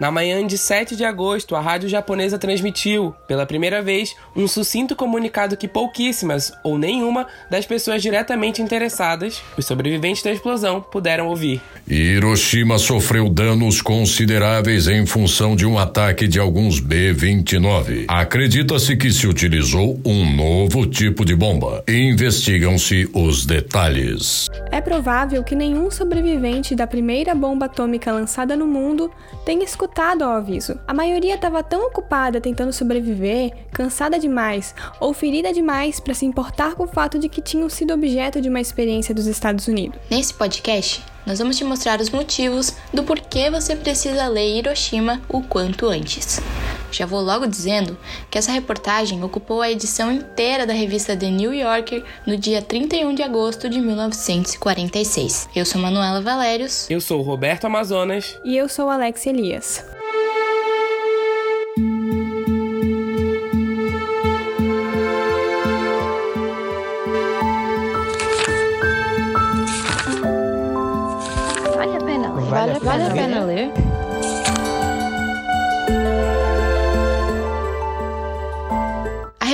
Na manhã de 7 de agosto, a rádio japonesa transmitiu, pela primeira vez, um sucinto comunicado que pouquíssimas ou nenhuma das pessoas diretamente interessadas, os sobreviventes da explosão, puderam ouvir. Hiroshima sofreu danos consideráveis em função de um ataque de alguns B-29. Acredita-se que se utilizou um novo tipo de bomba. Investigam-se os detalhes. É provável que nenhum sobrevivente da primeira bomba atômica lançada no mundo tenha escutado ao aviso. A maioria estava tão ocupada tentando sobreviver, cansada demais ou ferida demais para se importar com o fato de que tinham sido objeto de uma experiência dos Estados Unidos. Nesse podcast, nós vamos te mostrar os motivos do porquê você precisa ler Hiroshima o quanto antes. Já vou logo dizendo que essa reportagem ocupou a edição inteira da revista The New Yorker no dia 31 de agosto de 1946. Eu sou Manuela Valérios. Eu sou Roberto Amazonas. E eu sou Alex Elias. Vale a pena ler. Vale, a pena, pena ler.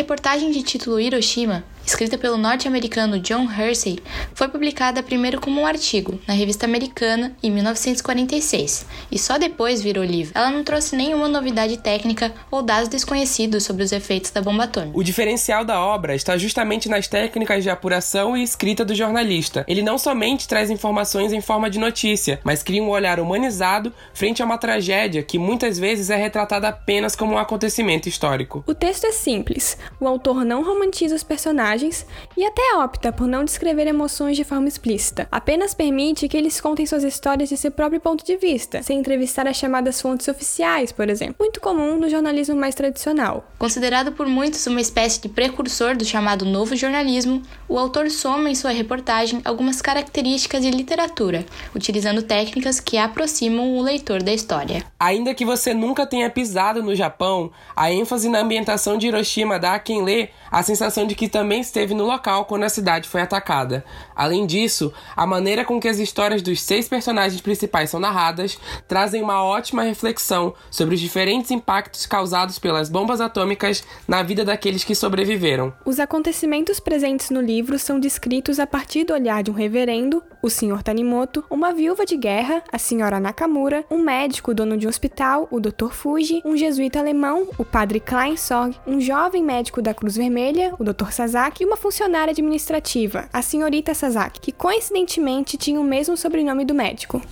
Reportagem de título Hiroshima escrita pelo norte-americano John Hersey, foi publicada primeiro como um artigo na revista americana em 1946 e só depois virou livro. Ela não trouxe nenhuma novidade técnica ou dados desconhecidos sobre os efeitos da bomba atômica. O diferencial da obra está justamente nas técnicas de apuração e escrita do jornalista. Ele não somente traz informações em forma de notícia, mas cria um olhar humanizado frente a uma tragédia que muitas vezes é retratada apenas como um acontecimento histórico. O texto é simples. O autor não romantiza os personagens personagens e até opta por não descrever emoções de forma explícita. Apenas permite que eles contem suas histórias de seu próprio ponto de vista, sem entrevistar as chamadas fontes oficiais, por exemplo, muito comum no jornalismo mais tradicional. Considerado por muitos uma espécie de precursor do chamado novo jornalismo, o autor soma em sua reportagem algumas características de literatura, utilizando técnicas que aproximam o leitor da história. Ainda que você nunca tenha pisado no Japão, a ênfase na ambientação de Hiroshima dá a quem lê a sensação de que também esteve no local quando a cidade foi atacada. Além disso, a maneira com que as histórias dos seis personagens principais são narradas trazem uma ótima reflexão sobre os diferentes impactos causados pelas bombas atômicas na vida daqueles que sobreviveram. Os acontecimentos presentes no livro são descritos a partir do olhar de um reverendo, o Sr. Tanimoto, uma viúva de guerra, a Sra. Nakamura, um médico dono de um hospital, o Dr. Fuji, um jesuíta alemão, o Padre Klein Sorg, um jovem médico da Cruz Vermelha, o Dr. Sasaki e uma funcionária administrativa, a senhorita Sasaki, que coincidentemente tinha o mesmo sobrenome do médico.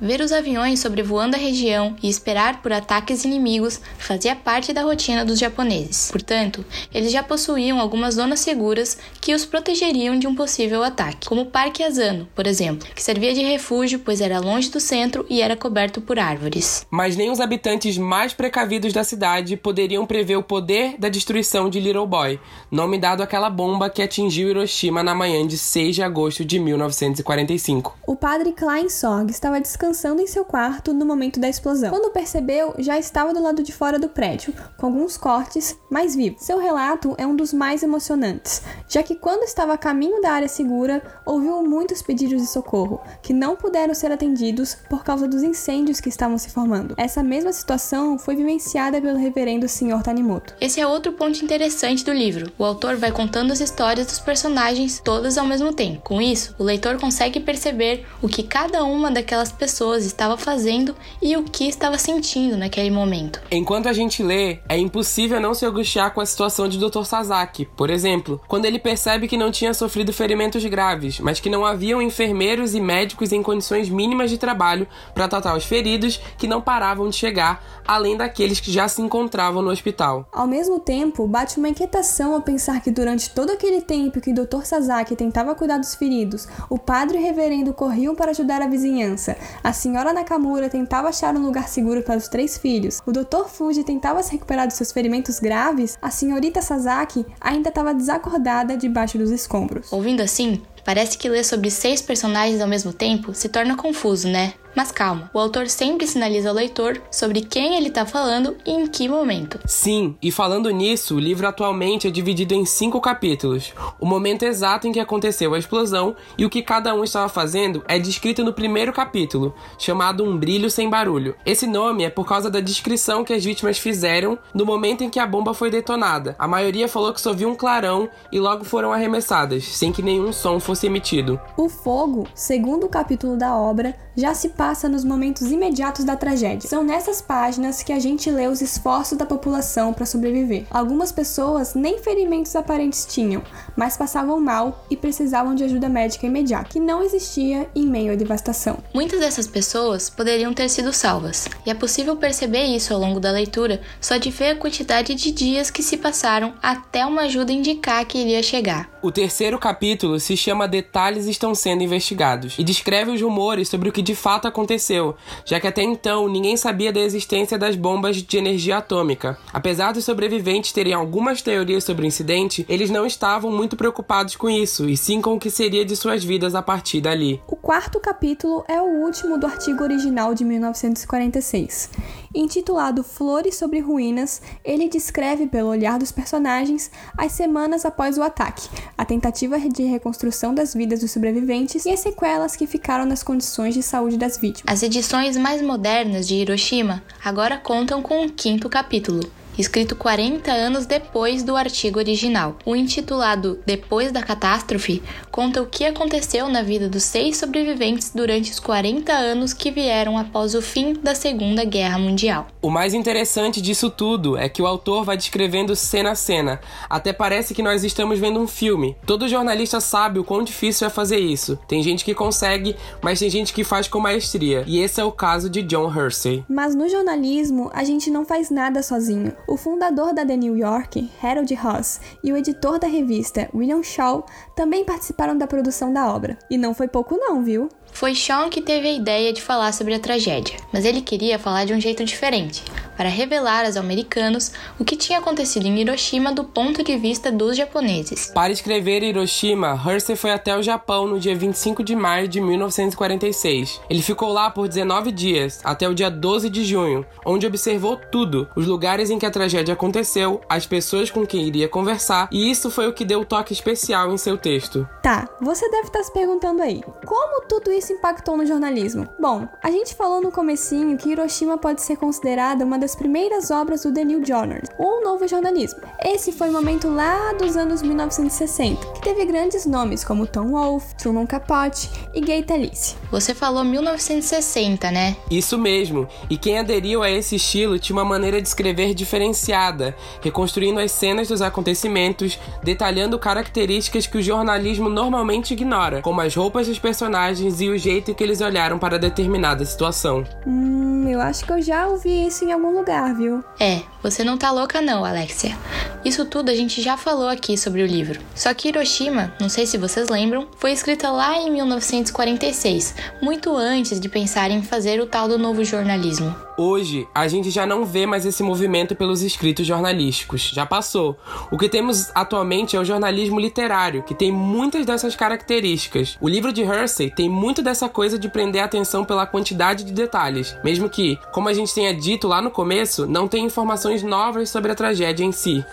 Ver os aviões sobrevoando a região e esperar por ataques inimigos fazia parte da rotina dos japoneses. Portanto, eles já possuíam algumas zonas seguras que os protegeriam de um possível ataque, como o Parque Asano, por exemplo, que servia de refúgio pois era longe do centro e era coberto por árvores. Mas nem os habitantes mais precavidos da cidade poderiam prever o poder da destruição de Little Boy, nome dado àquela bomba que atingiu Hiroshima na manhã de 6 de agosto de 1945. O padre Klein Sorg estava descansando descansando em seu quarto no momento da explosão. Quando percebeu, já estava do lado de fora do prédio, com alguns cortes, mas vivo. Seu relato é um dos mais emocionantes, já que quando estava a caminho da área segura, ouviu muitos pedidos de socorro, que não puderam ser atendidos por causa dos incêndios que estavam se formando. Essa mesma situação foi vivenciada pelo reverendo Sr. Tanimoto. Esse é outro ponto interessante do livro. O autor vai contando as histórias dos personagens todas ao mesmo tempo. Com isso, o leitor consegue perceber o que cada uma daquelas pessoas pessoas estava fazendo e o que estava sentindo naquele momento. Enquanto a gente lê, é impossível não se angustiar com a situação de Dr. Sasaki. Por exemplo, quando ele percebe que não tinha sofrido ferimentos graves, mas que não haviam enfermeiros e médicos em condições mínimas de trabalho para tratar os feridos que não paravam de chegar, além daqueles que já se encontravam no hospital. Ao mesmo tempo, bate uma inquietação ao pensar que durante todo aquele tempo que Dr. Sasaki tentava cuidar dos feridos, o padre e o reverendo corriam para ajudar a vizinhança, a senhora Nakamura tentava achar um lugar seguro para os três filhos, o Dr. Fuji tentava se recuperar dos seus ferimentos graves, a senhorita Sasaki ainda estava desacordada debaixo dos escombros. Ouvindo assim, Parece que ler sobre seis personagens ao mesmo tempo se torna confuso, né? Mas calma, o autor sempre sinaliza ao leitor sobre quem ele está falando e em que momento. Sim, e falando nisso, o livro atualmente é dividido em cinco capítulos. O momento exato em que aconteceu a explosão e o que cada um estava fazendo é descrito no primeiro capítulo, chamado Um Brilho Sem Barulho. Esse nome é por causa da descrição que as vítimas fizeram no momento em que a bomba foi detonada. A maioria falou que só viu um clarão e logo foram arremessadas, sem que nenhum som fosse emitido. O fogo, segundo o capítulo da obra, já se passa nos momentos imediatos da tragédia. São nessas páginas que a gente lê os esforços da população para sobreviver. Algumas pessoas nem ferimentos aparentes tinham, mas passavam mal e precisavam de ajuda médica imediata, que não existia em meio à devastação. Muitas dessas pessoas poderiam ter sido salvas, e é possível perceber isso ao longo da leitura só de ver a quantidade de dias que se passaram até uma ajuda indicar que iria chegar. O terceiro capítulo se chama Detalhes estão sendo investigados e descreve os rumores sobre o que de fato aconteceu, já que até então ninguém sabia da existência das bombas de energia atômica. Apesar dos sobreviventes terem algumas teorias sobre o incidente, eles não estavam muito preocupados com isso, e sim com o que seria de suas vidas a partir dali. O quarto capítulo é o último do artigo original de 1946. Intitulado Flores sobre Ruínas, ele descreve, pelo olhar dos personagens, as semanas após o ataque, a tentativa de reconstrução das vidas dos sobreviventes e as sequelas que ficaram nas condições de saúde das vítimas. As edições mais modernas de Hiroshima agora contam com o quinto capítulo, escrito 40 anos depois do artigo original. O intitulado Depois da Catástrofe conta o que aconteceu na vida dos seis sobreviventes durante os 40 anos que vieram após o fim da Segunda Guerra Mundial. O mais interessante disso tudo é que o autor vai descrevendo cena a cena. Até parece que nós estamos vendo um filme. Todo jornalista sabe o quão difícil é fazer isso. Tem gente que consegue, mas tem gente que faz com maestria. E esse é o caso de John Hersey. Mas no jornalismo, a gente não faz nada sozinho. O fundador da The New York, Harold Ross, e o editor da revista, William Shaw, também participaram da produção da obra. E não foi pouco não, viu? Foi Sean que teve a ideia de falar sobre a tragédia, mas ele queria falar de um jeito diferente, para revelar aos americanos o que tinha acontecido em Hiroshima do ponto de vista dos japoneses. Para escrever Hiroshima, Hersey foi até o Japão no dia 25 de maio de 1946. Ele ficou lá por 19 dias, até o dia 12 de junho, onde observou tudo: os lugares em que a tragédia aconteceu, as pessoas com quem iria conversar, e isso foi o que deu o toque especial em seu texto. Tá, você deve estar se perguntando aí, como tudo isso impactou no jornalismo? Bom, a gente falou no comecinho que Hiroshima pode ser considerada uma das primeiras obras do The New Journalism, ou novo jornalismo. Esse foi o momento lá dos anos 1960, que teve grandes nomes como Tom Wolfe, Truman Capote e Gay Talese. Você falou 1960, né? Isso mesmo. E quem aderiu a esse estilo tinha uma maneira de escrever diferenciada, reconstruindo as cenas dos acontecimentos, detalhando características que o jornalismo normalmente ignora, como as roupas dos personagens e o jeito que eles olharam para determinada situação. Hum, eu acho que eu já ouvi isso em algum lugar, viu? É, você não tá louca não, Alexia. Isso tudo a gente já falou aqui sobre o livro. Só que Hiroshima, não sei se vocês lembram, foi escrita lá em 1946, muito antes de pensar em fazer o tal do novo jornalismo. Hoje, a gente já não vê mais esse movimento pelos escritos jornalísticos, já passou. O que temos atualmente é o jornalismo literário, que tem muitas dessas características. O livro de Hersey tem muito dessa coisa de prender a atenção pela quantidade de detalhes, mesmo que, como a gente tenha dito lá no começo, não tem informações novas sobre a tragédia em si.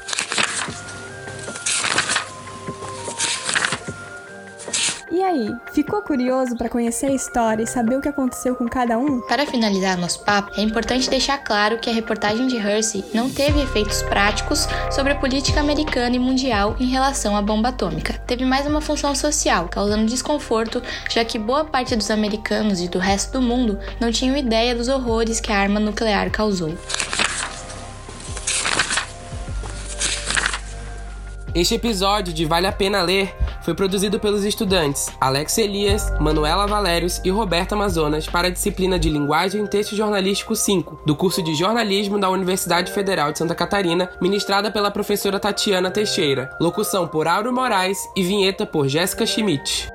E aí, ficou curioso para conhecer a história e saber o que aconteceu com cada um? Para finalizar nosso papo, é importante deixar claro que a reportagem de Hersey não teve efeitos práticos sobre a política americana e mundial em relação à bomba atômica. Teve mais uma função social, causando desconforto, já que boa parte dos americanos e do resto do mundo não tinham ideia dos horrores que a arma nuclear causou. Este episódio de Vale a Pena Ler foi produzido pelos estudantes Alex Elias, Manuela Valérios e Roberta Amazonas para a disciplina de Linguagem e Texto Jornalístico 5, do curso de Jornalismo da Universidade Federal de Santa Catarina, ministrada pela professora Tatiana Teixeira. Locução por Auro Moraes e vinheta por Jéssica Schmidt.